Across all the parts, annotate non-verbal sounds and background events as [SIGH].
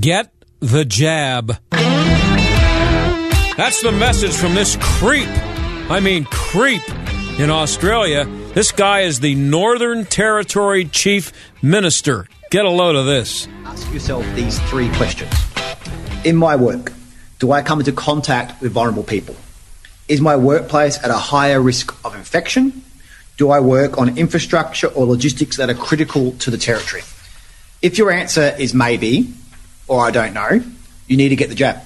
Get the jab. That's the message from this creep. I mean, creep in Australia. This guy is the Northern Territory Chief Minister. Get a load of this. Ask yourself these three questions. In my work, do I come into contact with vulnerable people? Is my workplace at a higher risk of infection? Do I work on infrastructure or logistics that are critical to the territory? If your answer is maybe, or I don't know, you need to get the jab.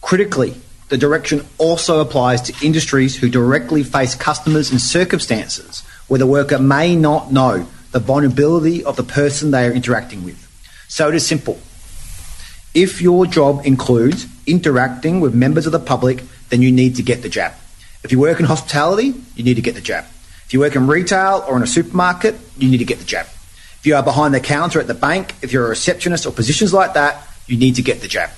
Critically, the direction also applies to industries who directly face customers in circumstances where the worker may not know the vulnerability of the person they are interacting with. So it is simple. If your job includes interacting with members of the public, then you need to get the jab. If you work in hospitality, you need to get the jab. If you work in retail or in a supermarket, you need to get the jab. If you are behind the counter at the bank, if you're a receptionist or positions like that, you need to get the jab.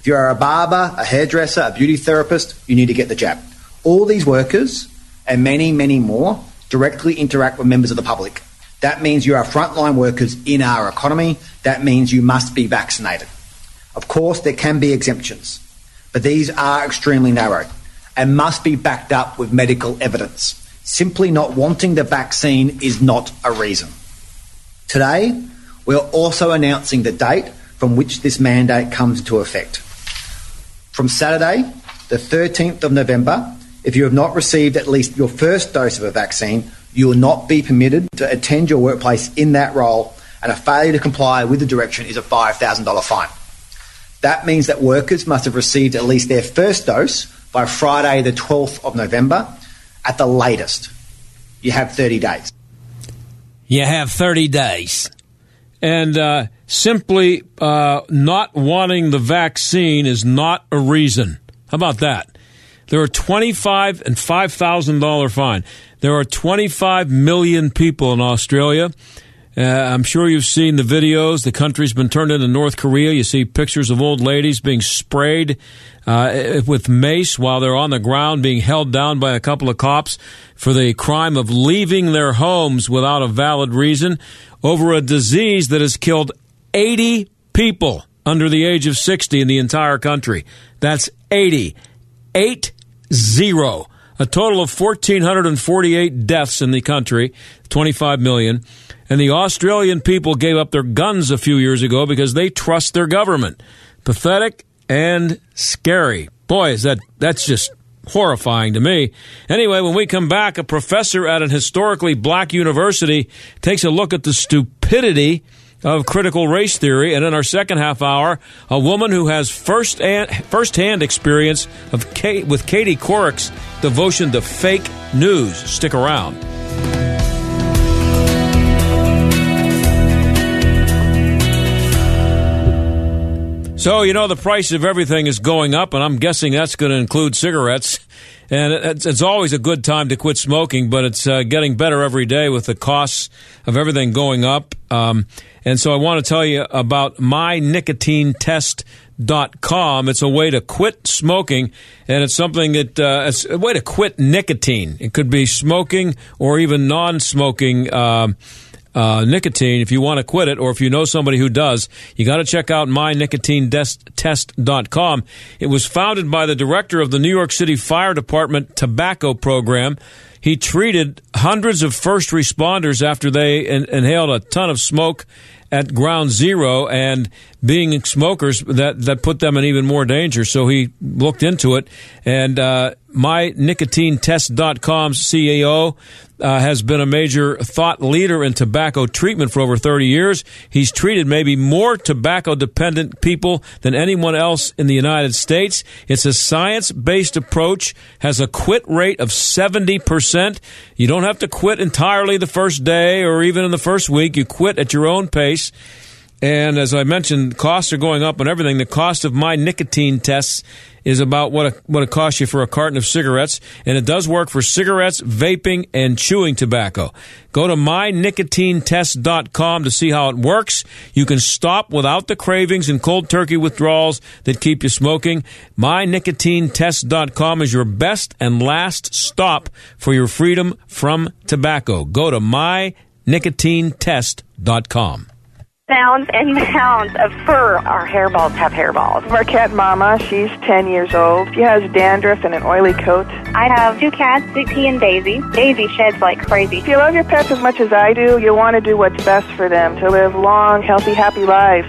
If you are a barber, a hairdresser, a beauty therapist, you need to get the jab. All these workers and many, many more directly interact with members of the public. That means you are frontline workers in our economy. That means you must be vaccinated. Of course, there can be exemptions, but these are extremely narrow and must be backed up with medical evidence. Simply not wanting the vaccine is not a reason. Today, we are also announcing the date from which this mandate comes into effect. From Saturday, the 13th of November, if you have not received at least your first dose of a vaccine, you will not be permitted to attend your workplace in that role, and a failure to comply with the direction is a $5,000 fine. That means that workers must have received at least their first dose by Friday, the 12th of November, at the latest. You have 30 days. You have 30 days. And uh, simply uh, not wanting the vaccine is not a reason. How about that? There are 25 and $5,000 fine. There are 25 million people in Australia. Uh, I'm sure you've seen the videos. The country's been turned into North Korea. You see pictures of old ladies being sprayed uh, with mace while they're on the ground, being held down by a couple of cops for the crime of leaving their homes without a valid reason over a disease that has killed 80 people under the age of 60 in the entire country. That's 80. 8 0. A total of 1,448 deaths in the country, 25 million. And the Australian people gave up their guns a few years ago because they trust their government. Pathetic and scary. Boy, is that that's just horrifying to me. Anyway, when we come back, a professor at an historically black university takes a look at the stupidity of critical race theory, and in our second half hour, a woman who has first hand experience of Kate, with Katie Couric's devotion to fake news. Stick around. So, you know, the price of everything is going up, and I'm guessing that's going to include cigarettes. And it's, it's always a good time to quit smoking, but it's uh, getting better every day with the costs of everything going up. Um, and so I want to tell you about mynicotinetest.com. It's a way to quit smoking, and it's something that uh, it's a way to quit nicotine. It could be smoking or even non smoking. Uh, uh, nicotine if you want to quit it or if you know somebody who does. You got to check out mynicotinetest.com. It was founded by the director of the New York City Fire Department tobacco program. He treated hundreds of first responders after they in- inhaled a ton of smoke at ground zero and being smokers that, that put them in even more danger. So he looked into it and uh, mynicotinetest.com's CEO uh, has been a major thought leader in tobacco treatment for over 30 years. He's treated maybe more tobacco dependent people than anyone else in the United States. It's a science based approach, has a quit rate of 70%. You don't have to quit entirely the first day or even in the first week. You quit at your own pace. And as I mentioned, costs are going up on everything. The cost of my nicotine tests is about what it, what it costs you for a carton of cigarettes, and it does work for cigarettes, vaping, and chewing tobacco. Go to mynicotinetest.com to see how it works. You can stop without the cravings and cold turkey withdrawals that keep you smoking. Mynicotinetest.com is your best and last stop for your freedom from tobacco. Go to mynicotinetest.com pounds and [LAUGHS] pounds of fur. Our hairballs have hairballs. Our cat Mama, she's 10 years old. She has dandruff and an oily coat. I have two cats, Dixie and Daisy. Daisy sheds like crazy. If you love your pets as much as I do, you'll want to do what's best for them to live long, healthy, happy lives.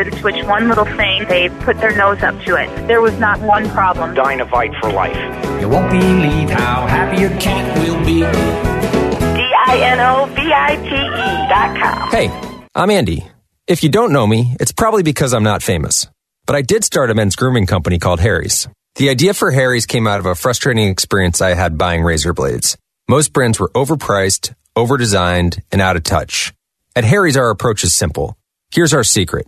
switch one little thing, they put their nose up to it. There was not one problem. Dinovite for life. You won't believe how happy your cat will be. D-I-N-O-V-I-T-E dot com. Hey, I'm Andy. If you don't know me, it's probably because I'm not famous. But I did start a men's grooming company called Harry's. The idea for Harry's came out of a frustrating experience I had buying razor blades. Most brands were overpriced, overdesigned, and out of touch. At Harry's, our approach is simple. Here's our secret.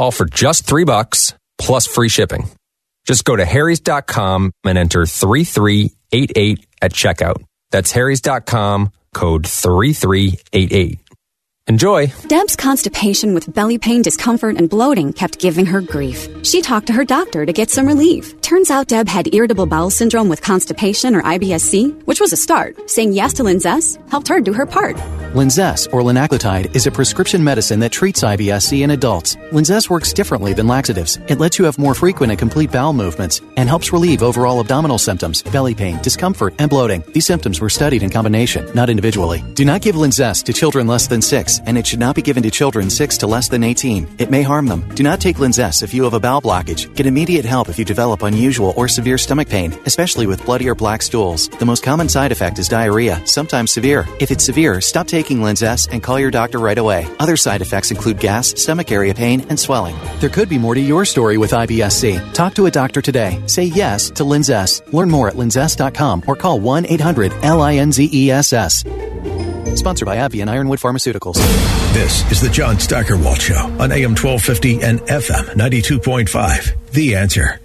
all for just three bucks plus free shipping. Just go to harrys.com and enter 3388 at checkout. That's harrys.com, code 3388. Enjoy. Deb's constipation with belly pain, discomfort, and bloating kept giving her grief. She talked to her doctor to get some relief. Turns out Deb had irritable bowel syndrome with constipation or IBS-C, which was a start. Saying yes to Linzess helped her do her part. Linzess, or linaclotide, is a prescription medicine that treats IBS-C in adults. Linzess works differently than laxatives. It lets you have more frequent and complete bowel movements and helps relieve overall abdominal symptoms, belly pain, discomfort, and bloating. These symptoms were studied in combination, not individually. Do not give Linzess to children less than 6, and it should not be given to children 6 to less than 18. It may harm them. Do not take Linzess if you have a bowel blockage. Get immediate help if you develop unusual or severe stomach pain, especially with bloody or black stools. The most common side effect is diarrhea, sometimes severe. If it's severe, stop taking Linzess and call your doctor right away. Other side effects include gas, stomach area pain, and swelling. There could be more to your story with IBS-C. Talk to a doctor today. Say yes to Linzess. Learn more at linzess.com or call 1-800-LINZESS. Sponsored by AbbVie and Ironwood Pharmaceuticals. This is the John Steigerwald Show on AM 1250 and FM 92.5. The Answer.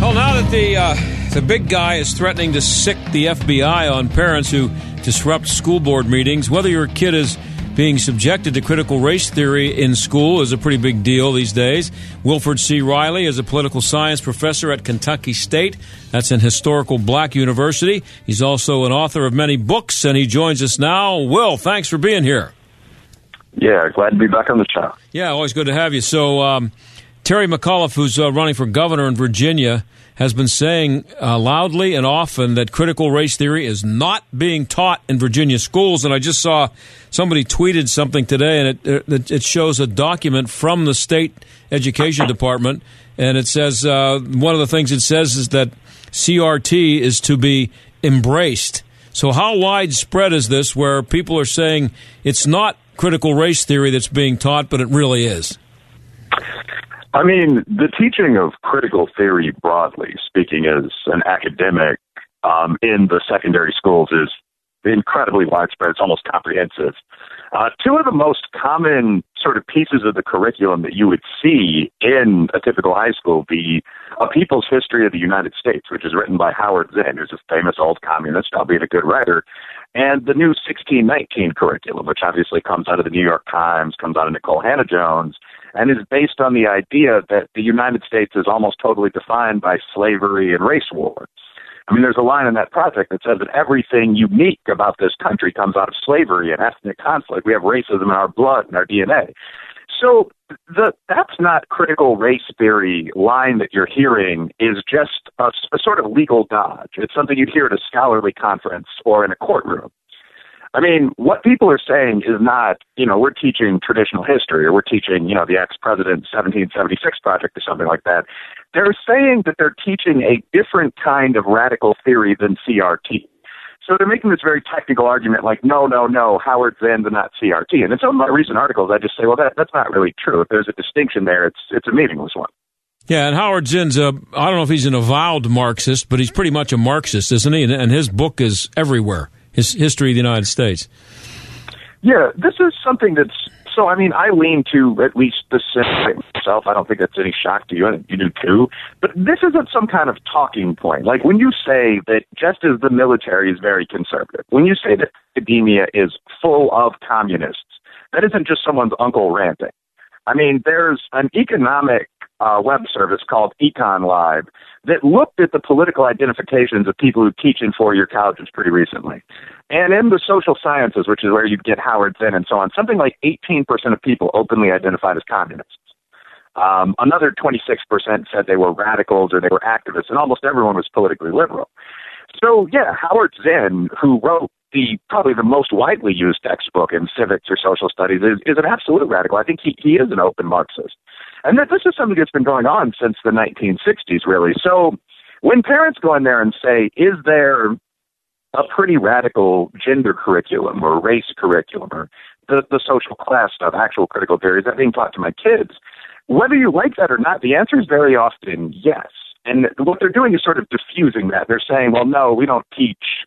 Well, now that the uh, the big guy is threatening to sic the FBI on parents who disrupt school board meetings. Whether your kid is being subjected to critical race theory in school is a pretty big deal these days. Wilfred C. Reilly is a political science professor at Kentucky State. That's an historical black university. He's also an author of many books, and he joins us now. Will, thanks for being here. Yeah, glad to be back on the show. Yeah, always good to have you. So, um, Terry McAuliffe, who's uh, running for governor in Virginia, has been saying uh, loudly and often that critical race theory is not being taught in Virginia schools. And I just saw somebody tweeted something today, and it, it shows a document from the state education department, and it says uh, one of the things it says is that CRT is to be embraced. So, how widespread is this where people are saying it's not critical race theory that's being taught, but it really is? I mean, the teaching of critical theory broadly, speaking as an academic, um, in the secondary schools is incredibly widespread. It's almost comprehensive. Uh, two of the most common sort of pieces of the curriculum that you would see in a typical high school be A People's History of the United States, which is written by Howard Zinn, who's a famous old communist, albeit a good writer, and the new 1619 curriculum, which obviously comes out of the New York Times, comes out of Nicole Hannah-Jones, and is based on the idea that the United States is almost totally defined by slavery and race wars. I mean, there's a line in that project that says that everything unique about this country comes out of slavery and ethnic conflict. We have racism in our blood and our DNA. So the that's not critical race theory line that you're hearing is just a, a sort of legal dodge. It's something you'd hear at a scholarly conference or in a courtroom. I mean, what people are saying is not, you know, we're teaching traditional history or we're teaching, you know, the ex president 1776 project or something like that. They're saying that they're teaching a different kind of radical theory than CRT. So they're making this very technical argument like, no, no, no, Howard Zinn's not CRT. And in some of my recent articles, I just say, well, that, that's not really true. If there's a distinction there, it's, it's a meaningless one. Yeah, and Howard Zinn's a, I don't know if he's an avowed Marxist, but he's pretty much a Marxist, isn't he? And, and his book is everywhere, his History of the United States. Yeah, this is something that's so, I mean, I lean to at least the center myself. I don't think that's any shock to you. I think you do too. But this isn't some kind of talking point. Like when you say that just as the military is very conservative, when you say that academia is full of communists, that isn't just someone's uncle ranting. I mean, there's an economic uh, web service called Econ Live that looked at the political identifications of people who teach in four year colleges pretty recently. And in the social sciences, which is where you get Howard Zinn and so on, something like 18% of people openly identified as communists. Um, another 26% said they were radicals or they were activists, and almost everyone was politically liberal. So, yeah, Howard Zinn, who wrote the probably the most widely used textbook in civics or social studies, is, is an absolute radical. I think he, he is an open Marxist. And that this is something that's been going on since the 1960s, really. So when parents go in there and say, is there a pretty radical gender curriculum or race curriculum or the, the social class stuff, actual critical theory, is that being taught to my kids? Whether you like that or not, the answer is very often yes. And what they're doing is sort of diffusing that. They're saying, well, no, we don't teach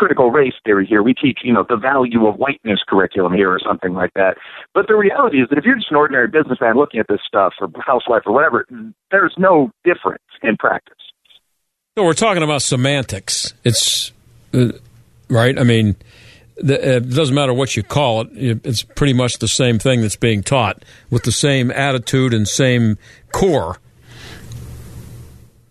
critical race theory here. We teach, you know, the value of whiteness curriculum here or something like that. But the reality is that if you're just an ordinary businessman looking at this stuff or housewife or whatever, there's no difference in practice. So we're talking about semantics. It's uh, right. I mean, the, it doesn't matter what you call it. It's pretty much the same thing that's being taught with the same attitude and same core.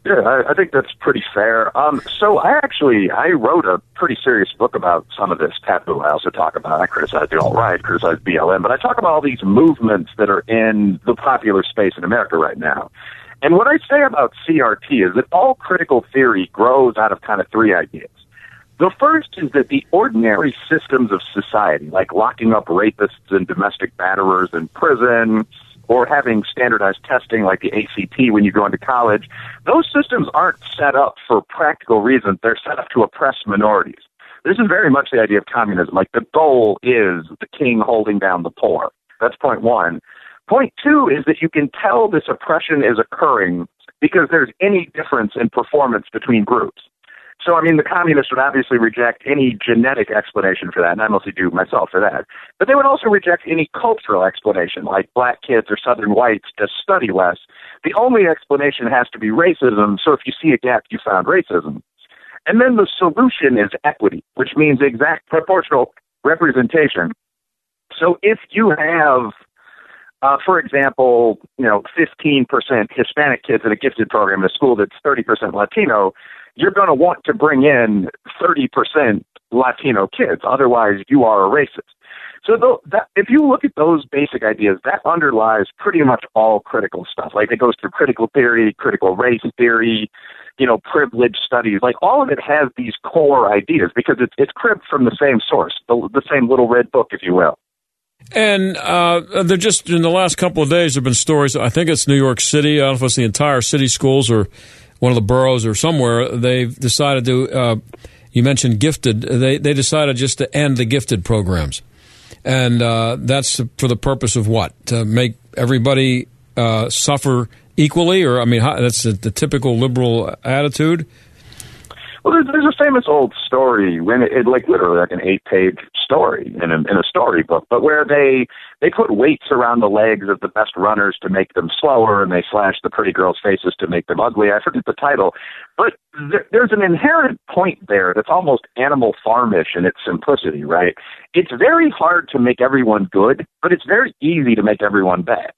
Yeah, I, I think that's pretty fair. Um, so I actually I wrote a pretty serious book about some of this taboo. I also talk about I criticize the alt right, criticize BLM, but I talk about all these movements that are in the popular space in America right now. And what I say about CRT is that all critical theory grows out of kind of three ideas. The first is that the ordinary systems of society, like locking up rapists and domestic batterers in prison, or having standardized testing like the ACT when you go into college, those systems aren't set up for practical reasons. They're set up to oppress minorities. This is very much the idea of communism. Like the goal is the king holding down the poor. That's point one. Point two is that you can tell this oppression is occurring because there's any difference in performance between groups. So, I mean, the communists would obviously reject any genetic explanation for that, and I mostly do myself for that. But they would also reject any cultural explanation, like black kids or southern whites just study less. The only explanation has to be racism, so if you see a gap, you found racism. And then the solution is equity, which means exact proportional representation. So if you have uh, for example, you know, 15% Hispanic kids in a gifted program in a school that's 30% Latino, you're going to want to bring in 30% Latino kids. Otherwise, you are a racist. So that, if you look at those basic ideas, that underlies pretty much all critical stuff. Like it goes through critical theory, critical race theory, you know, privilege studies. Like all of it has these core ideas because it's it's cribbed from the same source, the, the same little red book, if you will. And uh, they're just in the last couple of days there have been stories. I think it's New York City. I don't know if it's the entire city schools or one of the boroughs or somewhere, they've decided to. Uh, you mentioned gifted. They they decided just to end the gifted programs, and uh, that's for the purpose of what? To make everybody uh, suffer equally, or I mean, that's the, the typical liberal attitude. Well, there's, there's a famous old story when it, it like literally like an eight-page story in a, in a storybook, but where they they put weights around the legs of the best runners to make them slower, and they slash the pretty girls' faces to make them ugly. I forget the title, but there, there's an inherent point there that's almost Animal Farmish in its simplicity, right? It's very hard to make everyone good, but it's very easy to make everyone bad.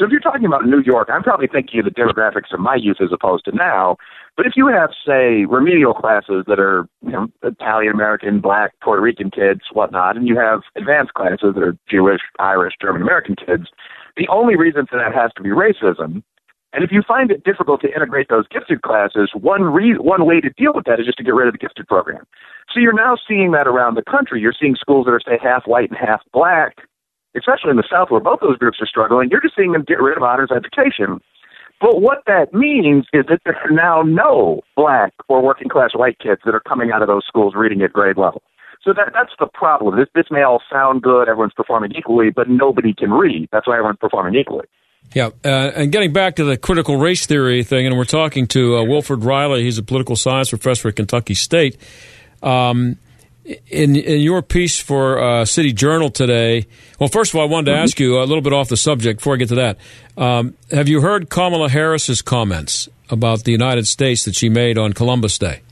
So if you're talking about New York, I'm probably thinking of the demographics of my youth as opposed to now. But if you have, say, remedial classes that are you know, Italian American, Black, Puerto Rican kids, whatnot, and you have advanced classes that are Jewish, Irish, German American kids, the only reason for that has to be racism. And if you find it difficult to integrate those gifted classes, one re- one way to deal with that is just to get rid of the gifted program. So you're now seeing that around the country. You're seeing schools that are say half white and half black, especially in the South where both those groups are struggling. You're just seeing them get rid of honors education. But what that means is that there are now no black or working class white kids that are coming out of those schools reading at grade level. So that that's the problem. This this may all sound good, everyone's performing equally, but nobody can read. That's why everyone's performing equally. Yeah, uh, and getting back to the critical race theory thing, and we're talking to uh, Wilfred Reilly. He's a political science professor at Kentucky State. Um, in in your piece for uh, City Journal today, well, first of all, I wanted to ask you a little bit off the subject before I get to that. Um, have you heard Kamala Harris's comments about the United States that she made on Columbus Day?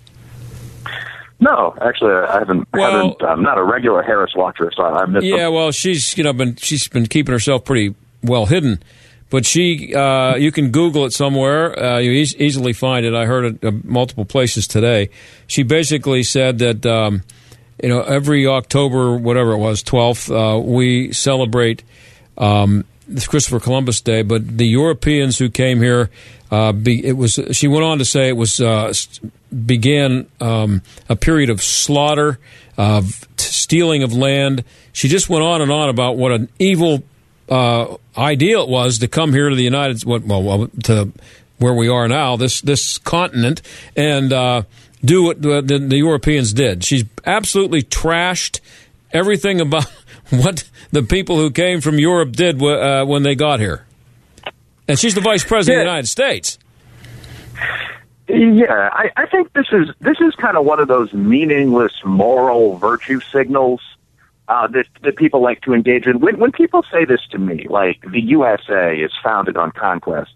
No, actually, I haven't. Well, haven't I'm not a regular Harris watcher, so I missed. Yeah, them. well, she's you know been she's been keeping herself pretty well hidden. But she, uh, you can Google it somewhere. Uh, you e- easily find it. I heard it uh, multiple places today. She basically said that um, you know every October, whatever it was, twelfth, uh, we celebrate um, Christopher Columbus Day. But the Europeans who came here, uh, be, it was. She went on to say it was uh, began um, a period of slaughter, of stealing of land. She just went on and on about what an evil uh, ideal it was to come here to the United well to where we are now this this continent and uh, do what the, the, Europeans did. She's absolutely trashed everything about [LAUGHS] what the people who came from Europe did uh, when they got here, and she's the vice president yeah. of the United States. Yeah, I, I think this is this is kind of one of those meaningless moral virtue signals uh, that that people like to engage in. When when people say this to me, like the USA is founded on conquest,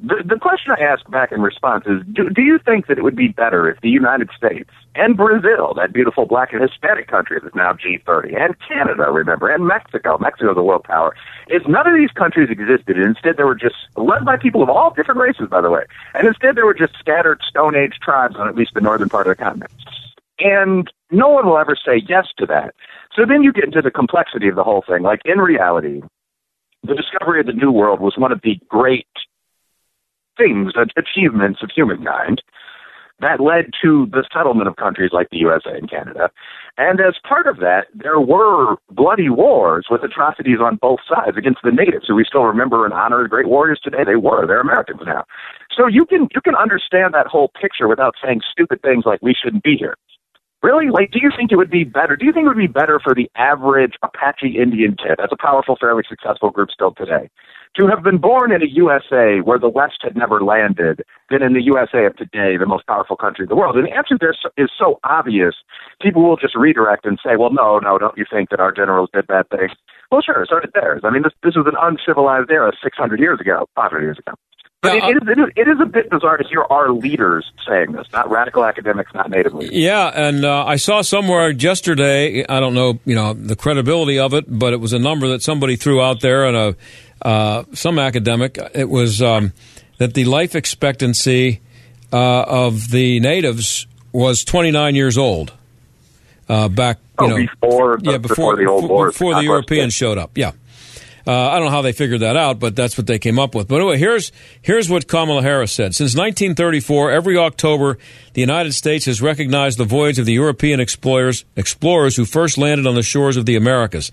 the the question I ask back in response is, do do you think that it would be better if the United States and Brazil, that beautiful black and Hispanic country that's now G30, and Canada, remember, and Mexico, Mexico's a world power, if none of these countries existed, and instead they were just led by people of all different races, by the way, and instead they were just scattered Stone Age tribes on at least the northern part of the continent. And no one will ever say yes to that. So then you get into the complexity of the whole thing. Like in reality, the discovery of the New World was one of the great things, uh, achievements of humankind that led to the settlement of countries like the USA and Canada. And as part of that, there were bloody wars with atrocities on both sides against the natives, who we still remember and honor as great warriors today. They were. They're Americans now. So you can you can understand that whole picture without saying stupid things like we shouldn't be here. Really? Like, do you think it would be better? Do you think it would be better for the average Apache Indian kid, that's a powerful, fairly successful group still today, to have been born in a USA where the West had never landed than in the USA of today, the most powerful country in the world? And the answer there is so obvious, people will just redirect and say, well, no, no, don't you think that our generals did bad things? Well, sure, so did theirs. I mean, this, this was an uncivilized era 600 years ago, 500 years ago. But it, it, is, it, is, it is a bit bizarre to hear our leaders saying this, not radical academics, not native leaders. Yeah, and uh, I saw somewhere yesterday, I don't know, you know, the credibility of it, but it was a number that somebody threw out there, and a uh, some academic. It was um, that the life expectancy uh, of the natives was 29 years old uh, back. You oh, know, before, yeah, before, before the old wars, before the Europeans showed up. Yeah. Uh, I don't know how they figured that out, but that's what they came up with. But anyway, here's here's what Kamala Harris said. Since 1934, every October, the United States has recognized the voyage of the European explorers explorers who first landed on the shores of the Americas.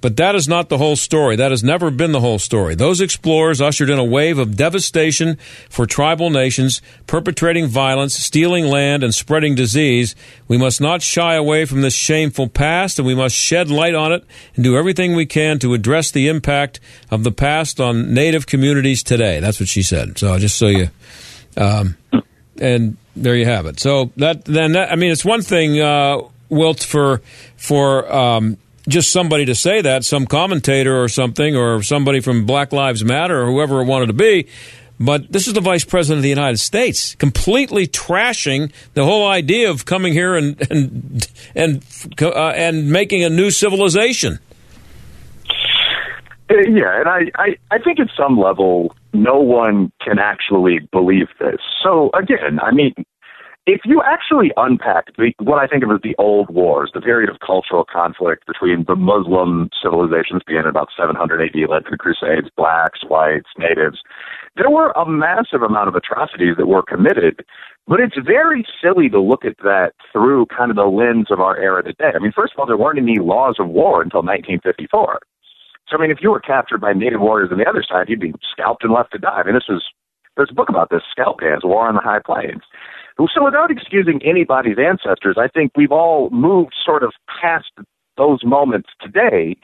But that is not the whole story. That has never been the whole story. Those explorers ushered in a wave of devastation for tribal nations, perpetrating violence, stealing land, and spreading disease. We must not shy away from this shameful past, and we must shed light on it and do everything we can to address the impact of the past on native communities today. That's what she said. So just so you, um, and there you have it. So that then that, I mean, it's one thing, uh, Wilt, for for um, just somebody to say that, some commentator or something, or somebody from Black Lives Matter or whoever it wanted to be. But this is the vice president of the United States, completely trashing the whole idea of coming here and and and uh, and making a new civilization. Uh, yeah, and I, I, I think at some level, no one can actually believe this. So again, I mean, if you actually unpack the, what I think of as the old wars, the period of cultural conflict between the Muslim civilizations began about 700 AD, led to the Crusades, blacks, whites, natives, there were a massive amount of atrocities that were committed. But it's very silly to look at that through kind of the lens of our era today. I mean, first of all, there weren't any laws of war until 1954. So, I mean, if you were captured by native warriors on the other side, you'd be scalped and left to die. I mean, this is there's a book about this, Scalp Hands, War on the High Plains. So without excusing anybody's ancestors, I think we've all moved sort of past those moments today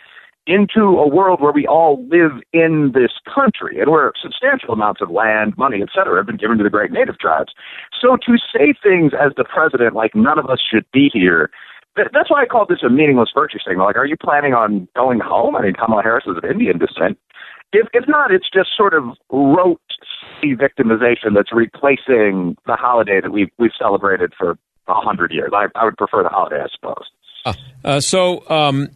into a world where we all live in this country and where substantial amounts of land, money, etc., have been given to the great native tribes. So to say things as the president like none of us should be here that's why I call this a meaningless virtue signal. Like, are you planning on going home? I mean, Kamala Harris is of Indian descent. If, if not, it's just sort of rote victimization that's replacing the holiday that we've, we've celebrated for a hundred years. I, I would prefer the holiday, I suppose. Uh, uh, so, um,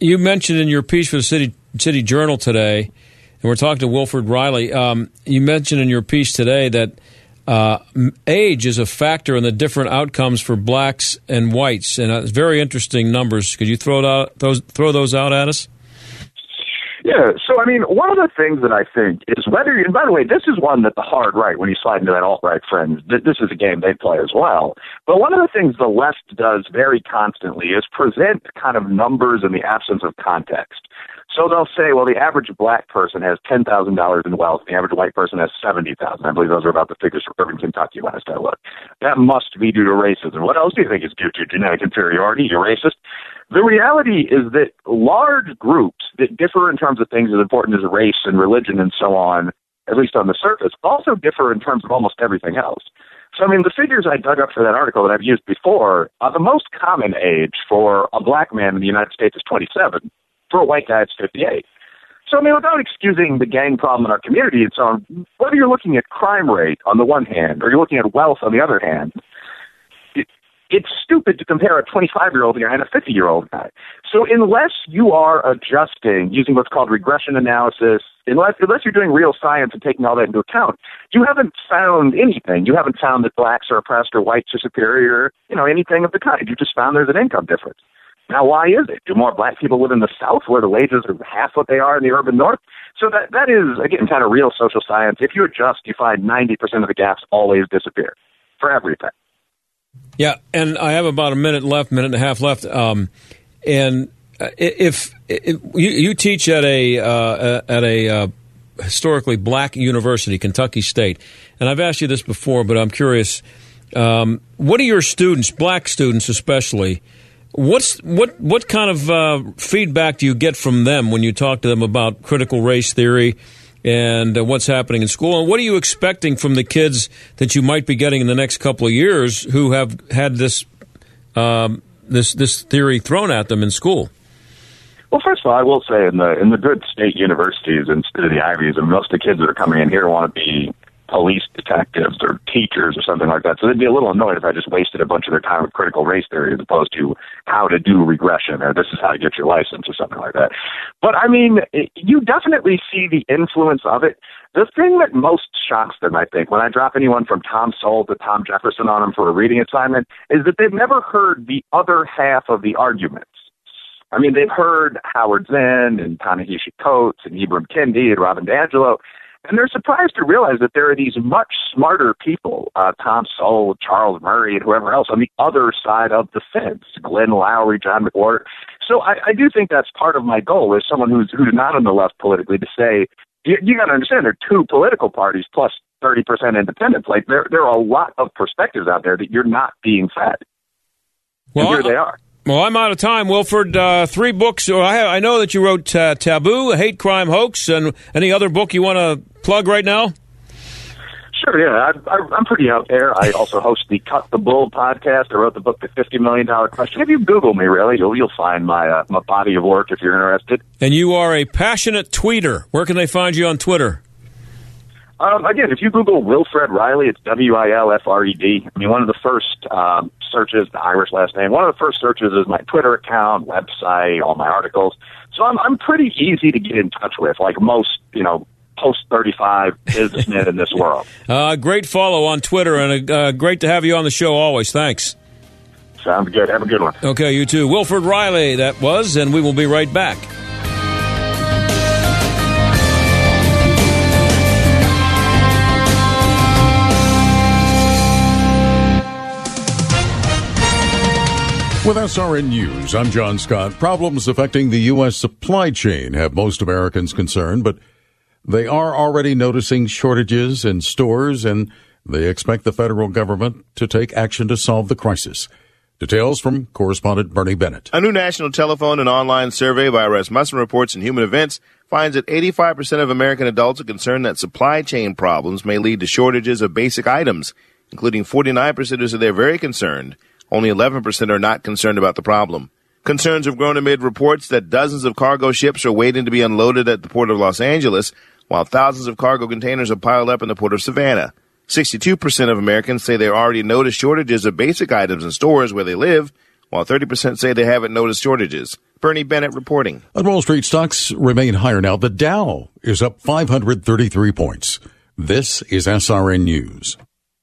you mentioned in your piece for the City, City Journal today, and we're talking to Wilfred Reilly, um, you mentioned in your piece today that uh, age is a factor in the different outcomes for blacks and whites, and it's very interesting numbers. Could you throw out those throw those out at us? Yeah, so I mean, one of the things that I think is whether, and by the way, this is one that the hard right, when you slide into that alt right friend, this is a game they play as well. But one of the things the left does very constantly is present kind of numbers in the absence of context. So they'll say, well, the average black person has ten thousand dollars in wealth. The average white person has seventy thousand. I believe those are about the figures for urban Kentucky last I looked. That must be due to racism. What else do you think is due to genetic inferiority? You're racist. The reality is that large groups that differ in terms of things as important as race and religion and so on, at least on the surface, also differ in terms of almost everything else. So, I mean, the figures I dug up for that article that I've used before, uh, the most common age for a black man in the United States is 27 for a white guy, it's 58. So, I mean, without excusing the gang problem in our community and so on, whether you're looking at crime rate on the one hand or you're looking at wealth on the other hand, it, it's stupid to compare a 25 year old guy and a 50 year old guy. So, unless you are adjusting using what's called regression analysis, unless, unless you're doing real science and taking all that into account, you haven't found anything. You haven't found that blacks are oppressed or whites are superior, you know, anything of the kind. You just found there's an income difference. Now, why is it? Do more black people live in the South where the wages are half what they are in the urban North? So that that is again kind of real social science. If you adjust, you find ninety percent of the gaps always disappear for everything. Yeah, and I have about a minute left, minute and a half left. Um, and uh, if, if you, you, teach at a uh, at a uh, historically black university, Kentucky State, and I've asked you this before, but I'm curious. Um, what are your students, black students especially? What's what what kind of uh, feedback do you get from them when you talk to them about critical race theory and uh, what's happening in school? And what are you expecting from the kids that you might be getting in the next couple of years who have had this um, this this theory thrown at them in school? Well, first of all, I will say in the in the good state universities instead of the Ivies, and most of the kids that are coming in here want to be police detectives or teachers or something like that. So they'd be a little annoyed if I just wasted a bunch of their time with critical race theory as opposed to how to do regression or this is how to get your license or something like that. But I mean, you definitely see the influence of it. The thing that most shocks them, I think, when I drop anyone from Tom Sowell to Tom Jefferson on them for a reading assignment, is that they've never heard the other half of the arguments. I mean, they've heard Howard Zinn and Ta-Nehisi Coates and Ibram Kendi and Robin DiAngelo, and they're surprised to realize that there are these much smarter people, uh, Tom Sowell, Charles Murray, and whoever else on the other side of the fence, Glenn Loury, John McWhorter. So I, I do think that's part of my goal as someone who's who's not on the left politically to say you, you got to understand there are two political parties plus 30% independents. Like there there are a lot of perspectives out there that you're not being fed. Well, and here they are. Well, I'm out of time, Wilford. Uh, three books. I, have, I know that you wrote uh, Taboo, a hate crime hoax, and any other book you want to plug right now? Sure, yeah. I, I, I'm pretty out there. I also host the Cut the Bull podcast. I wrote the book, The $50 Million Question. If you Google me, really, you'll, you'll find my, uh, my body of work if you're interested. And you are a passionate tweeter. Where can they find you on Twitter? Um, again, if you Google Wilfred Reilly, it's W I L F R E D. I mean, one of the first um, searches, the Irish last name, one of the first searches is my Twitter account, website, all my articles. So I'm, I'm pretty easy to get in touch with, like most, you know, post 35 [LAUGHS] businessmen in this world. Uh, great follow on Twitter, and uh, great to have you on the show always. Thanks. Sounds good. Have a good one. Okay, you too. Wilfred Reilly, that was, and we will be right back. With SRN News, I'm John Scott. Problems affecting the U.S. supply chain have most Americans concerned, but they are already noticing shortages in stores and they expect the federal government to take action to solve the crisis. Details from correspondent Bernie Bennett. A new national telephone and online survey by Rasmussen Reports and Human Events finds that 85% of American adults are concerned that supply chain problems may lead to shortages of basic items, including 49% who say they're very concerned only 11% are not concerned about the problem. Concerns have grown amid reports that dozens of cargo ships are waiting to be unloaded at the port of Los Angeles, while thousands of cargo containers are piled up in the port of Savannah. 62% of Americans say they already noticed shortages of basic items in stores where they live, while 30% say they haven't noticed shortages. Bernie Bennett reporting. On Wall Street, stocks remain higher now. The Dow is up 533 points. This is SRN News.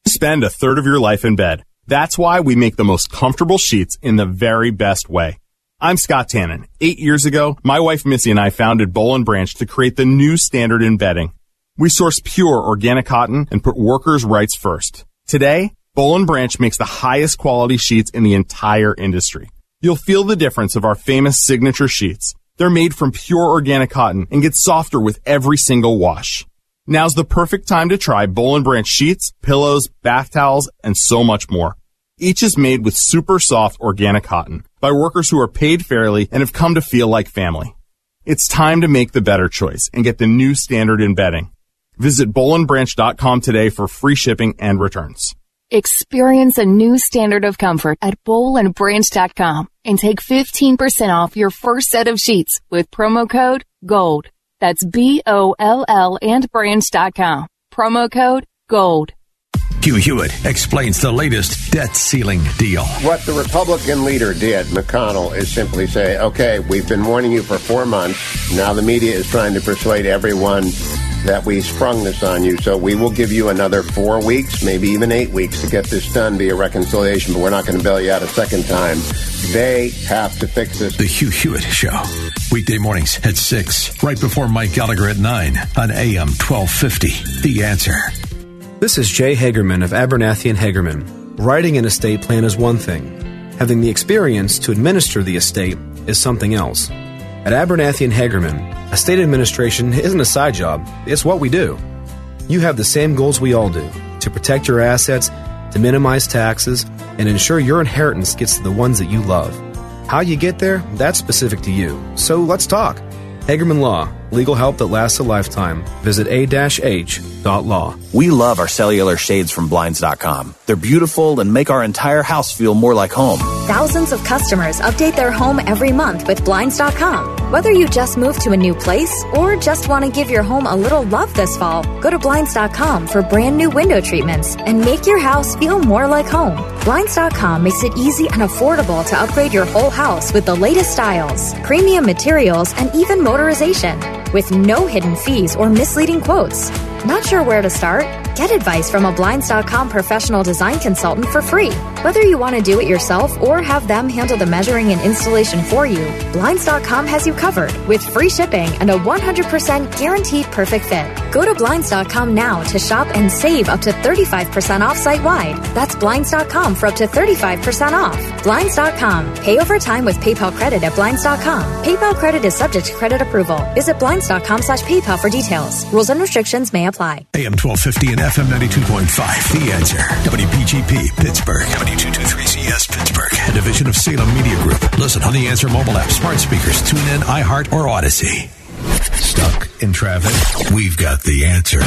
Spend a third of your life in bed. That's why we make the most comfortable sheets in the very best way. I'm Scott Tannen. Eight years ago, my wife Missy and I founded Boll and Branch to create the new standard in bedding. We source pure organic cotton and put workers' rights first. Today, Boll and Branch makes the highest quality sheets in the entire industry. You'll feel the difference of our famous signature sheets. They're made from pure organic cotton and get softer with every single wash. Now's the perfect time to try Boll and Branch sheets, pillows, bath towels, and so much more. Each is made with super soft organic cotton by workers who are paid fairly and have come to feel like family. It's time to make the better choice and get the new standard in bedding. Visit bollandbranch.com today for free shipping and returns. Experience a new standard of comfort at bollandbranch.com and take 15% off your first set of sheets with promo code GOLD. That's B-O-L-L and branch.com. Promo code GOLD. Hugh Hewitt explains the latest debt ceiling deal. What the Republican leader did, McConnell, is simply say, okay, we've been warning you for four months. Now the media is trying to persuade everyone that we sprung this on you. So we will give you another four weeks, maybe even eight weeks to get this done via reconciliation, but we're not going to bail you out a second time. They have to fix this. The Hugh Hewitt Show. Weekday mornings at 6, right before Mike Gallagher at 9 on AM 1250. The answer. This is Jay Hagerman of Abernathy and Hagerman. Writing an estate plan is one thing. Having the experience to administer the estate is something else. At Abernathy and Hagerman, estate administration isn't a side job, it's what we do. You have the same goals we all do to protect your assets, to minimize taxes, and ensure your inheritance gets to the ones that you love. How you get there, that's specific to you. So let's talk. Hagerman Law, legal help that lasts a lifetime. Visit A-H a-h.law. We love our cellular shades from Blinds.com. They're beautiful and make our entire house feel more like home. Thousands of customers update their home every month with Blinds.com. Whether you just moved to a new place or just want to give your home a little love this fall, go to Blinds.com for brand new window treatments and make your house feel more like home. Blinds.com makes it easy and affordable to upgrade your whole house with the latest styles, premium materials, and even motorization with no hidden fees or misleading quotes. Not sure where to start? Get advice from a Blinds.com professional design consultant for free. Whether you want to do it yourself or have them handle the measuring and installation for you, Blinds.com has you covered with free shipping and a 100% guaranteed perfect fit. Go to Blinds.com now to shop and save up to 35% off site wide. That's Blinds.com for up to 35% off. Blinds.com. Pay over time with PayPal credit at Blinds.com. PayPal credit is subject to credit approval. Visit Blinds.com slash PayPal for details. Rules and restrictions may apply. AM 1250 and FM 92.5. The answer. WPGP Pittsburgh. W223CS Pittsburgh. A division of Salem Media Group. Listen on the Answer mobile app, smart speakers, tune in, iHeart, or Odyssey. Stuck in traffic? We've got the answer.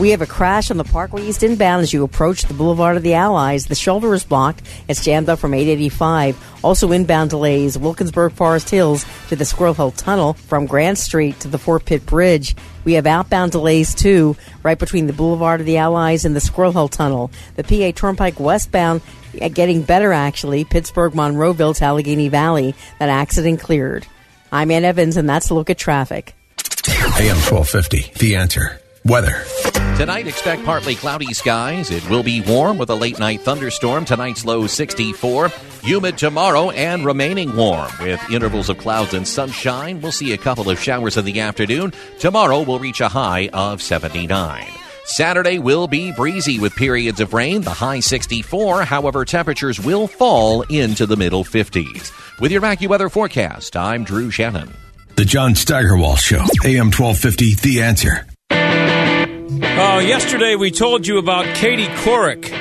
We have a crash on the Parkway East inbound as you approach the Boulevard of the Allies. The shoulder is blocked. It's jammed up from 885. Also inbound delays, Wilkinsburg Forest Hills to the Squirrel Hill Tunnel from Grant Street to the Fort Pitt Bridge. We have outbound delays too, right between the Boulevard of the Allies and the Squirrel Hill Tunnel. The PA Turnpike westbound uh, getting better actually. Pittsburgh, Monroeville to Allegheny Valley. That accident cleared. I'm Ann Evans and that's a look at traffic. AM 1250, The Answer. Weather. Tonight, expect partly cloudy skies. It will be warm with a late night thunderstorm. Tonight's low 64. Humid tomorrow and remaining warm with intervals of clouds and sunshine. We'll see a couple of showers in the afternoon. Tomorrow will reach a high of 79. Saturday will be breezy with periods of rain, the high 64. However, temperatures will fall into the middle 50s. With your AccuWeather forecast, I'm Drew Shannon. The John Steigerwald Show, AM 1250, The Answer. Uh, yesterday, we told you about Katie Couric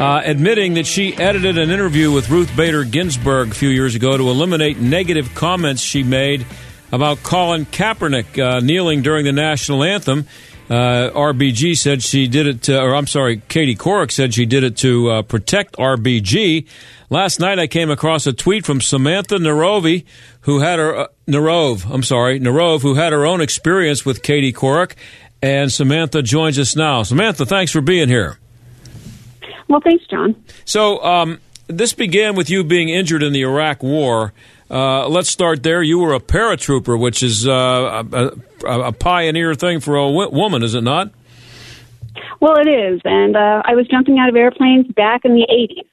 uh, admitting that she edited an interview with Ruth Bader Ginsburg a few years ago to eliminate negative comments she made about Colin Kaepernick uh, kneeling during the national anthem. Uh, RBG said she did it, to, or I'm sorry, Katie Couric said she did it to uh, protect RBG. Last night I came across a tweet from Samantha Narovi, who had her, uh, Nerove, I'm sorry, Nerove, who had her own experience with Katie Couric, and Samantha joins us now. Samantha, thanks for being here. Well, thanks, John. So, um, this began with you being injured in the Iraq War. Uh, let's start there. You were a paratrooper, which is uh, a, a, a, pioneer thing for a w- woman, is it not? Well, it is. And uh, I was jumping out of airplanes back in the 80s.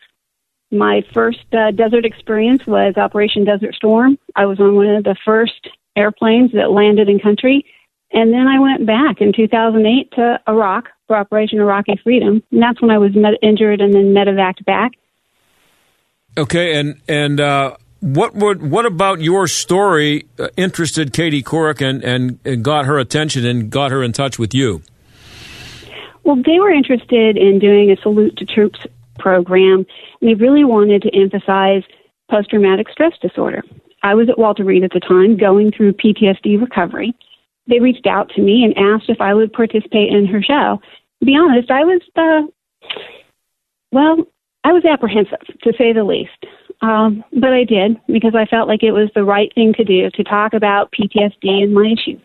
My first uh, desert experience was Operation Desert Storm. I was on one of the first airplanes that landed in country. And then I went back in 2008 to Iraq for Operation Iraqi Freedom. And that's when I was med- injured and then medevaced back. Okay, and and uh, what would what about your story uh, interested Katie Couric and, and, and got her attention and got her in touch with you? Well, they were interested in doing a salute to troops program, and they really wanted to emphasize post traumatic stress disorder. I was at Walter Reed at the time, going through PTSD recovery. They reached out to me and asked if I would participate in her show. To be honest, I was, uh, well, I was apprehensive, to say the least. Um, but I did because I felt like it was the right thing to do to talk about PTSD and my issues.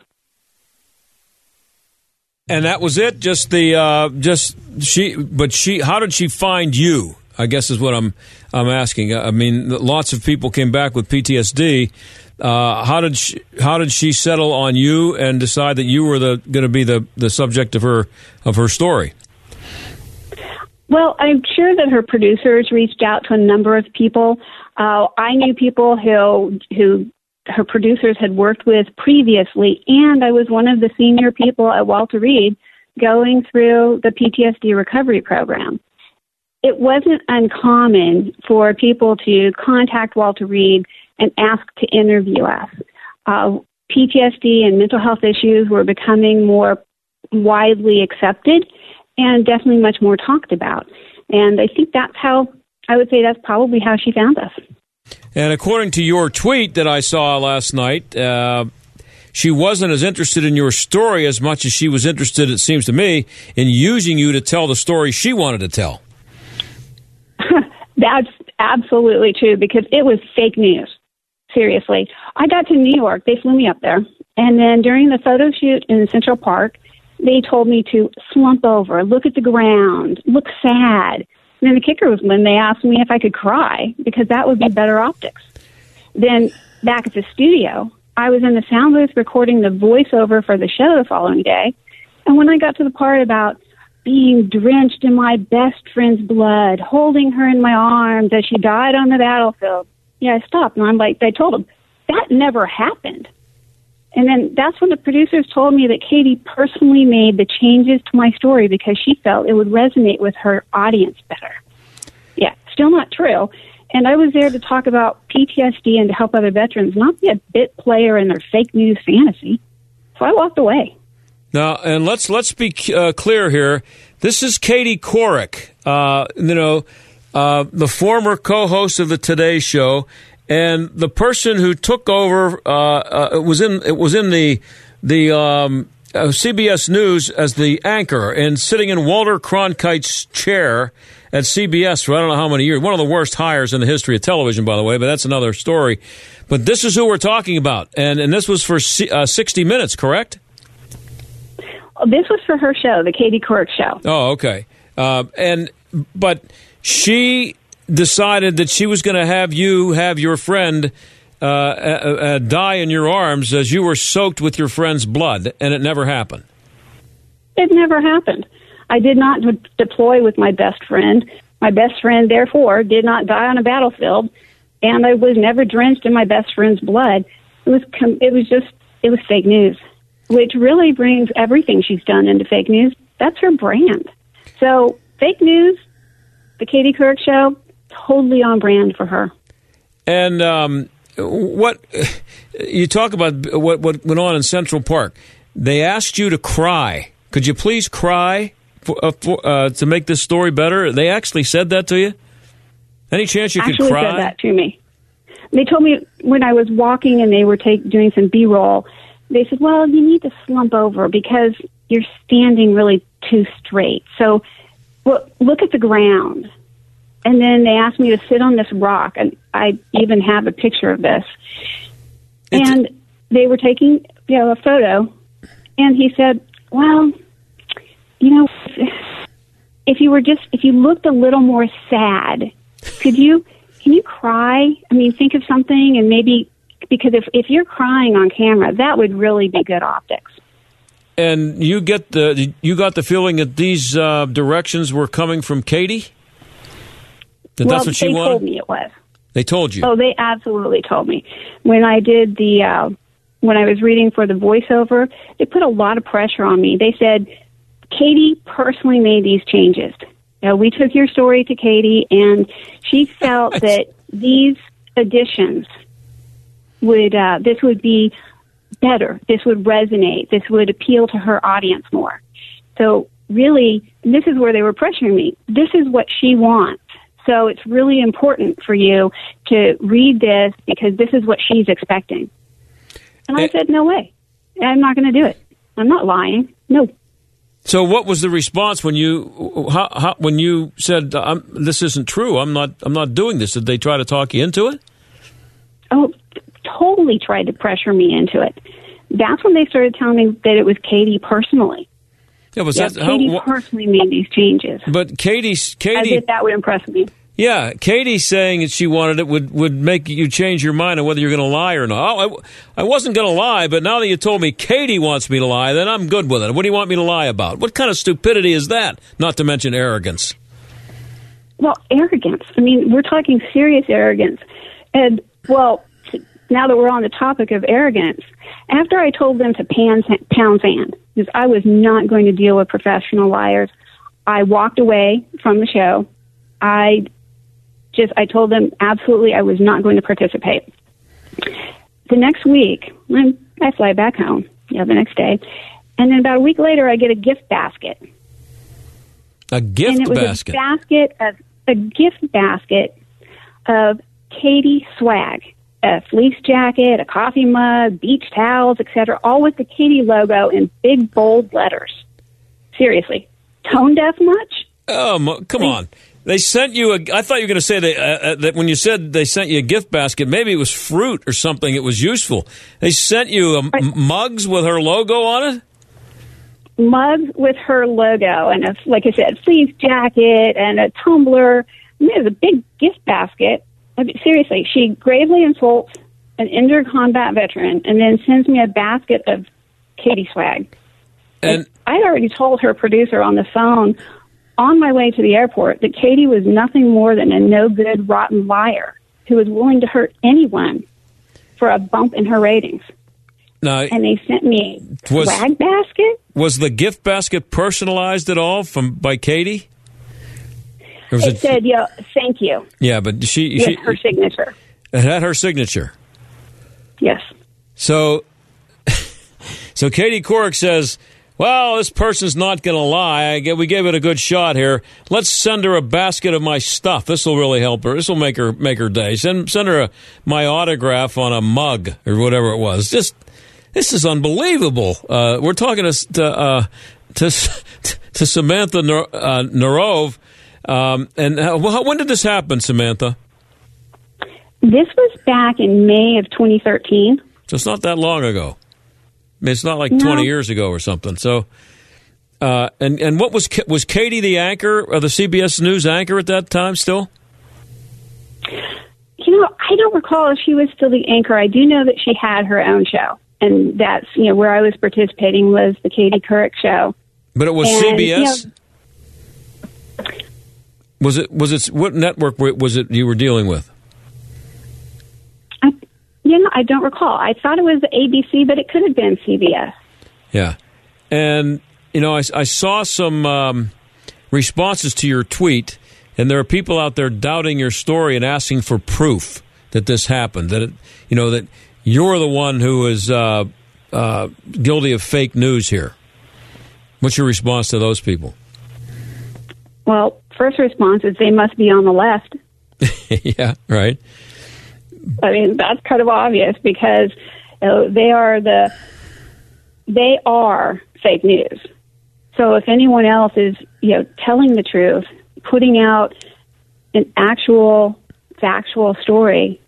And that was it. Just the uh, just she, but she. How did she find you? I guess is what I'm I'm asking. I mean, lots of people came back with PTSD. Uh, how did she, how did she settle on you and decide that you were the going to be the, the subject of her of her story? Well, I'm sure that her producers reached out to a number of people. Uh, I knew people who who her producers had worked with previously, and I was one of the senior people at Walter Reed going through the PTSD recovery program. It wasn't uncommon for people to contact Walter Reed and ask to interview us. Uh, PTSD and mental health issues were becoming more widely accepted and definitely much more talked about. And I think that's how I would say that's probably how she found us. And according to your tweet that I saw last night, uh, she wasn't as interested in your story as much as she was interested, it seems to me, in using you to tell the story she wanted to tell. [LAUGHS] That's absolutely true because it was fake news. Seriously. I got to New York. They flew me up there. And then during the photo shoot in Central Park, they told me to slump over, look at the ground, look sad. And then the kicker was when they asked me if I could cry because that would be better optics. Then back at the studio, I was in the sound booth recording the voiceover for the show the following day. And when I got to the part about being drenched in my best friend's blood, holding her in my arms as she died on the battlefield, yeah, I stopped and I'm like, they told him that never happened. And then that's when the producers told me that Katie personally made the changes to my story because she felt it would resonate with her audience better. Yeah, still not true. And I was there to talk about PTSD and to help other veterans, not be a bit player in their fake news fantasy. So I walked away. Now, and let's let's be uh, clear here. This is Katie Couric, uh, you know, uh, the former co-host of the Today Show, and the person who took over uh, uh, was in it was in the the um, uh, CBS News as the anchor and sitting in Walter Cronkite's chair at CBS for I don't know how many years. One of the worst hires in the history of television, by the way, but that's another story. But this is who we're talking about, and and this was for uh, 60 Minutes, correct? This was for her show, the Katie Couric show. Oh, okay. Uh, and but she decided that she was going to have you have your friend uh, uh, uh, die in your arms as you were soaked with your friend's blood, and it never happened. It never happened. I did not de- deploy with my best friend. My best friend, therefore, did not die on a battlefield, and I was never drenched in my best friend's blood. It was com- it was just it was fake news, which really brings everything she's done into fake news. That's her brand. So fake news, the Katie Couric show, totally on brand for her. And um, what you talk about what what went on in Central Park? They asked you to cry. Could you please cry for, uh, for, uh, to make this story better? They actually said that to you. Any chance you actually could cry? said that to me. They told me when I was walking and they were take, doing some B roll. They said, "Well, you need to slump over because you're standing really too straight. So, well, look at the ground." And then they asked me to sit on this rock, and I even have a picture of this. and they were taking, you know, a photo, and he said, "Well, you know, if you were just if you looked a little more sad, could you can you cry? I mean, think of something and maybe because if if you're crying on camera, that would really be good optics." And you get the you got the feeling that these uh, directions were coming from Katie. That well, that's what she they wanted. told me it was. They told you. Oh, they absolutely told me. When I did the, uh, when I was reading for the voiceover, they put a lot of pressure on me. They said, Katie personally made these changes. You know, we took your story to Katie, and she [LAUGHS] felt that these additions would, uh, this would be better. This would resonate. This would appeal to her audience more. So really, this is where they were pressuring me. This is what she wants. So it's really important for you to read this because this is what she's expecting. And I eh. said, no way. I'm not going to do it. I'm not lying. No. So, what was the response when you how, how, when you said this isn't true? I'm not I'm not doing this. Did they try to talk you into it? Oh, totally tried to pressure me into it. That's when they started telling me that it was Katie personally. Yeah, was Yeah, that how, Katie personally made these changes. But Katie if that would impress me. Yeah, Katie saying that she wanted it would, would make you change your mind on whether you're going to lie or not. Oh, I, I wasn't going to lie, but now that you told me Katie wants me to lie, then I'm good with it. What do you want me to lie about? What kind of stupidity is that? Not to mention arrogance. Well, arrogance. I mean, we're talking serious arrogance. And, well, now that we're on the topic of arrogance, after I told them to pan, pound sand, because I was not going to deal with professional liars, I walked away from the show. I just, I told them absolutely I was not going to participate. The next week, I fly back home, you know, the next day. And then about a week later, I get a gift basket A gift and it was basket. a basket of a gift basket of Katie swag, a fleece jacket, a coffee mug, beach towels, etc., all with the Katie logo in big bold letters. Seriously, tone deaf much? Oh, come on. They sent you a. I thought you were going to say they, uh, uh, that when you said they sent you a gift basket, maybe it was fruit or something. It was useful. They sent you a, m- mugs with her logo on it. Mugs with her logo and a, like I said, fleece jacket and a tumbler. I mean, it was a big gift basket. I mean, seriously, she gravely insults an injured combat veteran and then sends me a basket of Katie swag. And I'd already told her producer on the phone on my way to the airport that Katie was nothing more than a no good, rotten liar who was willing to hurt anyone for a bump in her ratings. now, And they sent me a Was- swag basket. was the gift basket personalized at all from by Katie? Or was It said, "Yeah, thank you." yeah, but she, she her signature. it had her signature. Yes. So, [LAUGHS] so Katie Couric says, "Well, this person's not going to lie. I get, we gave it a good shot here. Let's send her a basket of my stuff. This will really help her. This will make her make her day. Send send her a, my autograph on a mug or whatever it was. Just This is unbelievable. Uh, we're talking to to, uh, to, [LAUGHS] to Samantha Nar- uh, Nerove. Um, and uh, well, when did this happen, Samantha? This was back in May of 2013. So it's not that long ago. I mean, it's not like No. 20 years ago or something. So, uh, and and what was was Katie the anchor or the CBS News anchor at that time still? You know, I don't recall if she was still the anchor. I do know that she had her own show, and that's you know where I was participating was the Katie Couric show. But it was And, you CBS. Was it was it what network was it you were dealing with? You know, I don't recall. I thought it was ABC, but it could have been CBS. Yeah, and you know I, I saw some um, responses to your tweet, and there are people out there doubting your story and asking for proof that this happened. That it, you know that you're the one who is uh, uh, guilty of fake news here. What's your response to those people? Well, first response is they must be on the left. [LAUGHS] yeah, right. I mean, that's kind of obvious because you know, they are the they are fake news. So if anyone else is, you know, telling the truth, putting out an actual factual story,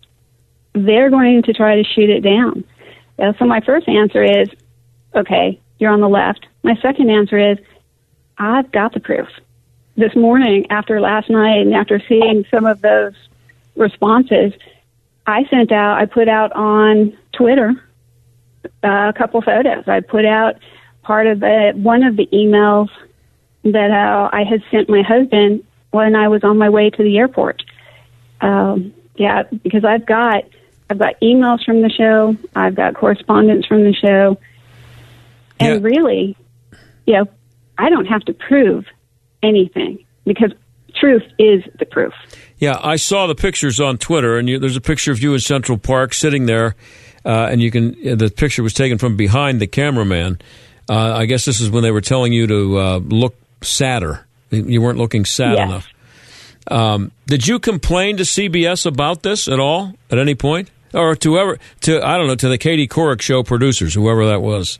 they're going to try to shoot it down. So my first answer is, okay, you're on the left. My second answer is, I've got the proof. This morning, after last night, and after seeing some of those responses, I sent out, I put out on Twitter uh, a couple photos. I put out part of the one of the emails that uh, I had sent my husband when I was on my way to the airport. Um, yeah, because I've got I've got emails from the show, I've got correspondence from the show, and really, you know, I don't have to prove anything because truth is the proof. Yeah, I saw the pictures on Twitter, and you, there's a picture of you in Central Park sitting there, uh, and you can. The picture was taken from behind the cameraman. Uh, I guess this is when they were telling you to uh, look sadder. You weren't looking sad Yes. enough. Um, did you complain to CBS about this at all at any point, or to ever to I don't know to the Katie Couric show producers, whoever that was?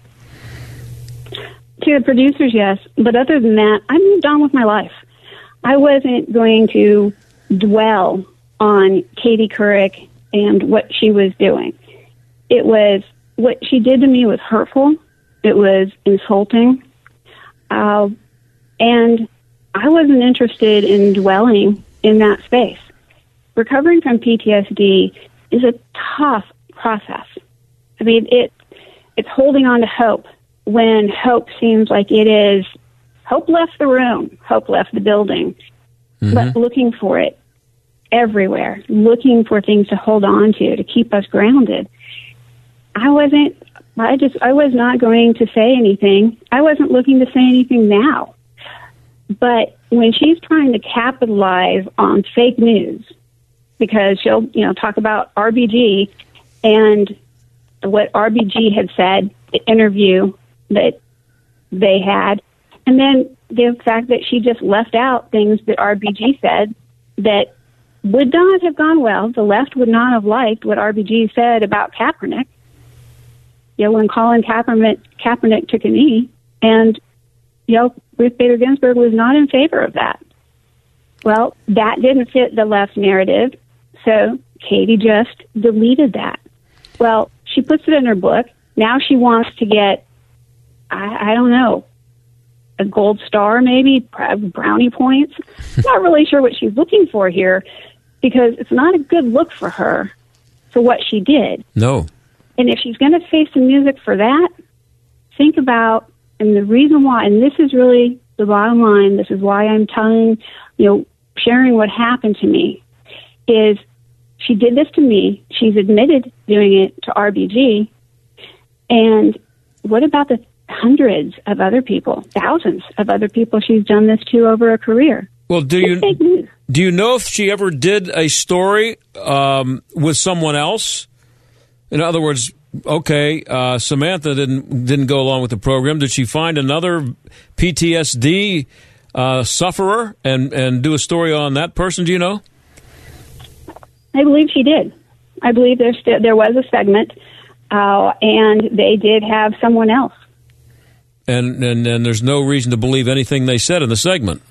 To the producers, yes. But other than that, I moved on with my life. I wasn't going to dwell on Katie Couric and what she was doing. It was what she did to me was hurtful. It was insulting. Uh, and I wasn't interested in dwelling in that space. Recovering from PTSD is a tough process. I mean, it it's holding on to hope when hope seems like it is hope left the room, hope left the building, mm-hmm. but looking for it everywhere, looking for things to hold on to to keep us grounded. I wasn't I just I was not going to say anything. I wasn't looking to say anything now. But when she's trying to capitalize on fake news because she'll, you know, talk about RBG and what RBG had said, the interview that they had, and then the fact that she just left out things that RBG said that would not have gone well. The left would not have liked what RBG said about Kaepernick. You know, when Colin Kaepernick, Kaepernick took a knee, and you know, Ruth Bader Ginsburg was not in favor of that. Well, that didn't fit the left narrative, so Katie just deleted that. Well, she puts it in her book. Now she wants to get, I, I don't know, a gold star maybe, brownie points. I'm [LAUGHS] not really sure what she's looking for here because it's not a good look for her for what she did. No. And if she's going to face the music for that, think about, and the reason why, and this is really the bottom line, this is why I'm telling, you know, sharing what happened to me, is she did this to me. She's admitted doing it to RBG. And what about the hundreds of other people, thousands of other people she's done this to over a career? Well, do you do you know if she ever did a story um, with someone else? In other words, okay, uh, Samantha didn't didn't go along with the program. Did she find another PTSD uh, sufferer and and do a story on that person? Do you know? I believe she did. I believe there there was a segment uh, and they did have someone else. And, and and there's no reason to believe anything they said in the segment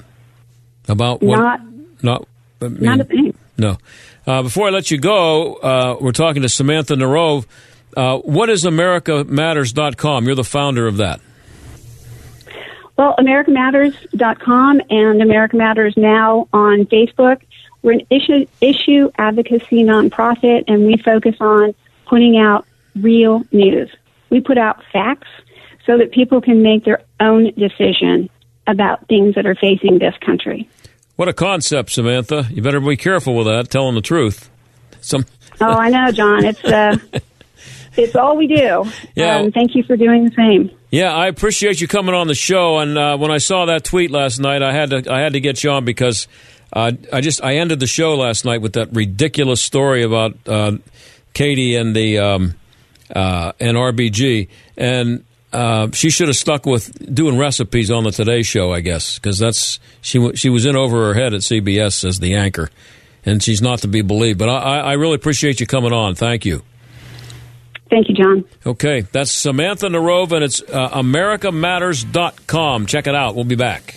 about what, Not, not I mean, not a thing. No. Uh, before I let you go, uh, we're talking to Samantha Nerove. Uh, what is AmericaMatters.com? You're the founder of that. Well, AmericaMatters.com and America Matters Now on Facebook. We're an issue, issue advocacy nonprofit, and we focus on putting out real news. We put out facts so that people can make their own decision about things that are facing this country. What a concept, Samantha. You better be careful with that, telling the truth. Some [LAUGHS] Oh, I know, John. It's uh, [LAUGHS] it's all we do. Yeah. Um, thank you for doing the same. Yeah, I appreciate you coming on the show. And uh, when I saw that tweet last night, I had to I had to get you on because uh, I just I ended the show last night with that ridiculous story about uh, Katie and the um, uh, and RBG, and uh, she should have stuck with doing recipes on the Today Show, I guess, because that's she she was in over her head at CBS as the anchor, and she's not to be believed. But I, I really appreciate you coming on. Thank you. Thank you, John. Okay, that's Samantha Nerove, and it's uh, AmericaMatters.com. Check it out. We'll be back.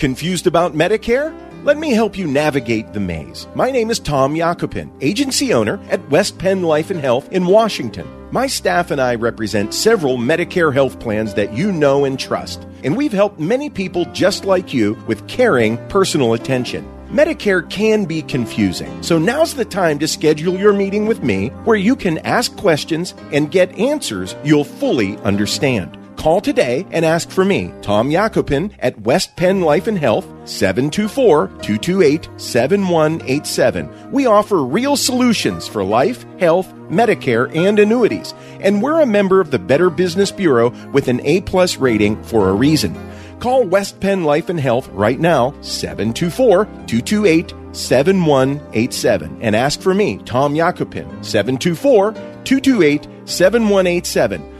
Confused about Medicare? Let me help you navigate the maze. My name is Tom Jakobin, agency owner at West Penn Life and Health in Washington. My staff and I represent several Medicare health plans that you know and trust, and we've helped many people just like you with caring personal attention. Medicare can be confusing, so now's the time to schedule your meeting with me where you can ask questions and get answers you'll fully understand. Call today and ask for me, Tom Jakobin, at West Penn Life and Health, 724-228-7187. We offer real solutions for life, health, Medicare, and annuities. And we're a member of the Better Business Bureau with an A-plus rating for a reason. Call West Penn Life and Health right now, 724-228-7187 and ask for me, Tom Jakobin, 724-228-7187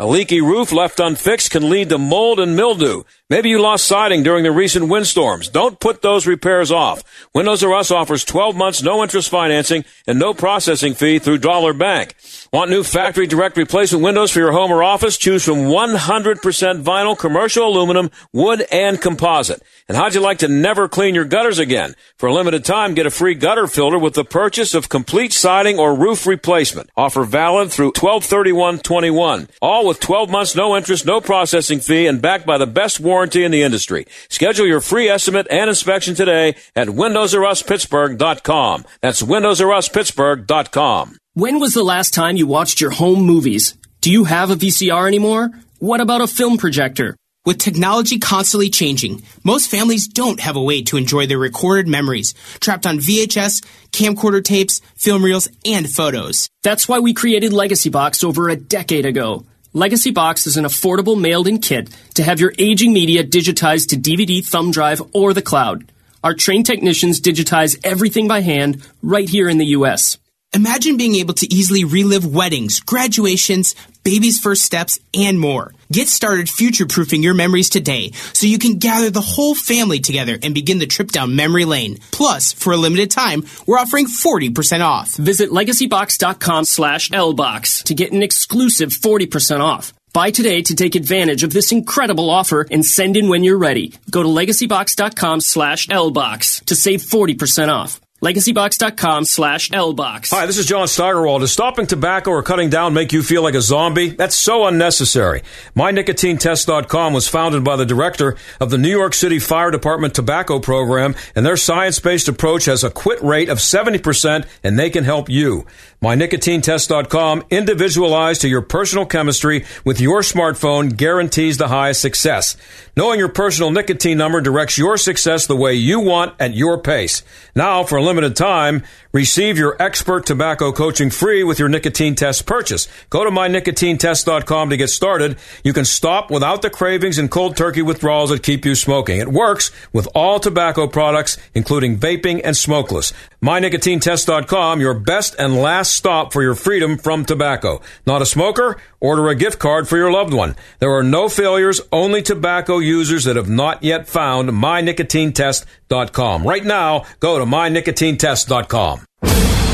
A leaky roof left unfixed can lead to mold and mildew. Maybe you lost siding during the recent windstorms. Don't put those repairs off. Windows R Us offers 12 months no interest financing and no processing fee through Dollar Bank. Want new factory direct replacement windows for your home or office? Choose from 100% vinyl, commercial aluminum, wood, and composite. And how'd you like to never clean your gutters again? For a limited time, get a free gutter filter with the purchase of complete siding or roof replacement. Offer valid through 123121. All with 12 months no interest, no processing fee, and backed by the best warranty in the industry. Schedule your free estimate and inspection today at WindowsRUsPittsburgh.com. That's WindowsRUsPittsburgh.com. When was the last time you watched your home movies? Do you have a VCR anymore? What about a film projector? With technology constantly changing, most families don't have a way to enjoy their recorded memories, trapped on VHS, camcorder tapes, film reels, and photos. That's why we created Legacy Box over a decade ago. Legacy Box is an affordable mailed-in kit to have your aging media digitized to DVD, thumb drive, or the cloud. Our trained technicians digitize everything by hand right here in the U.S. Imagine being able to easily relive weddings, graduations, baby's first steps, and more. Get started future proofing your memories today so you can gather the whole family together and begin the trip down memory lane. Plus, for a limited time, we're offering 40% off. Visit legacybox.com slash lbox to get an exclusive 40% off. Buy today to take advantage of this incredible offer and send in when you're ready. Go to legacybox.com slash lbox to save 40% off. LegacyBox.com slash LBox. Hi, this is John Steigerwald. Does stopping tobacco or cutting down make you feel like a zombie? That's so unnecessary. MyNicotineTest.com was founded by the director of the New York City Fire Department Tobacco Program, and their science-based approach has a quit rate of 70%, and they can help you. MyNicotineTest.com, individualized to your personal chemistry with your smartphone, guarantees the highest success. Knowing your personal nicotine number directs your success the way you want at your pace. Now, for a limited time, receive your expert tobacco coaching free with your nicotine test purchase. Go to MyNicotineTest.com to get started. You can stop without the cravings and cold turkey withdrawals that keep you smoking. It works with all tobacco products, including vaping and smokeless. MyNicotineTest.com, your best and last stop for your freedom from tobacco. Not a smoker? Order a gift card for your loved one. There are no failures, only tobacco users that have not yet found MyNicotineTest.com. Right now, go to MyNicotineTest.com.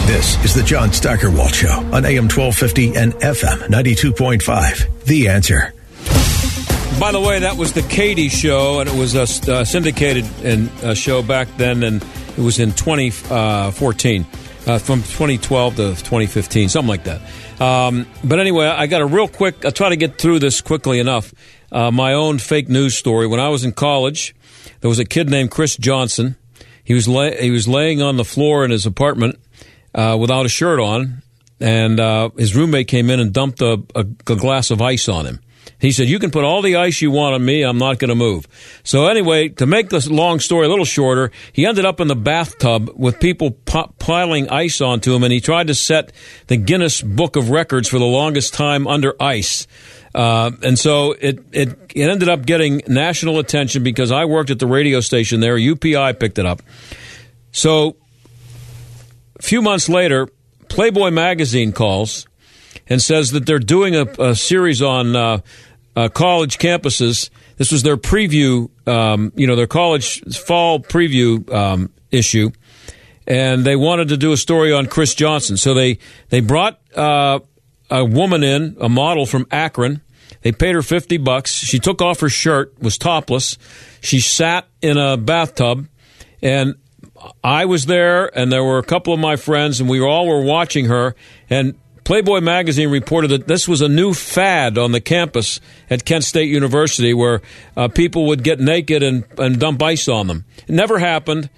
This is the John Steigerwald Show on AM 1250 and FM 92.5. The answer. By the way, that was the Katie show, and it was a uh, syndicated in, uh, show back then, and it was in 2014, uh, from 2012 to 2015, something like that. Um, but anyway, I got a real quick. I'll try to get through this quickly enough. Uh, my own fake news story. When I was in college, there was a kid named Chris Johnson. He was lay, he was laying on the floor in his apartment uh, without a shirt on, and uh, his roommate came in and dumped a, a, a glass of ice on him. He said, You can put all the ice you want on me. I'm not going to move. So, anyway, to make this long story a little shorter, he ended up in the bathtub with people piling ice onto him, and he tried to set the Guinness Book of Records for the longest time under ice. Uh, and so it, it, it ended up getting national attention because I worked at the radio station there. UPI picked it up. So, a few months later, Playboy magazine calls and says that they're doing a, a series on uh, uh, college campuses. This was their preview, um, you know, their college fall preview um, issue, and they wanted to do a story on Chris Johnson. So they they brought uh, a woman in, a model from Akron. They paid her fifty bucks. She took off her shirt, was topless. She sat in a bathtub, and I was there, and there were a couple of my friends, and we all were watching her. And Playboy magazine reported that this was a new fad on the campus at Kent State University where uh, people would get naked and, and dump ice on them. It never happened.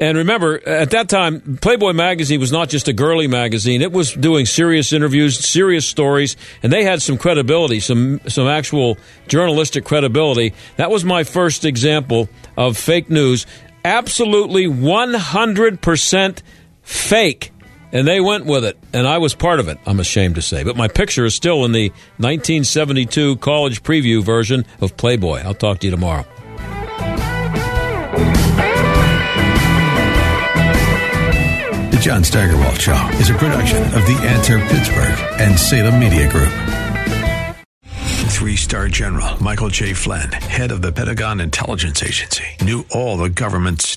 And remember, at that time, Playboy magazine was not just a girly magazine. It was doing serious interviews, serious stories, and they had some credibility, some some actual journalistic credibility. That was my first example of fake news. Absolutely 100% fake and they went with it, and I was part of it, I'm ashamed to say. But my picture is still in the 1972 college preview version of Playboy. I'll talk to you tomorrow. The John Steigerwald Show is a production of The Answer Pittsburgh and Salem Media Group. Three star general Michael J. Flynn, head of the Pentagon Intelligence Agency, knew all the government's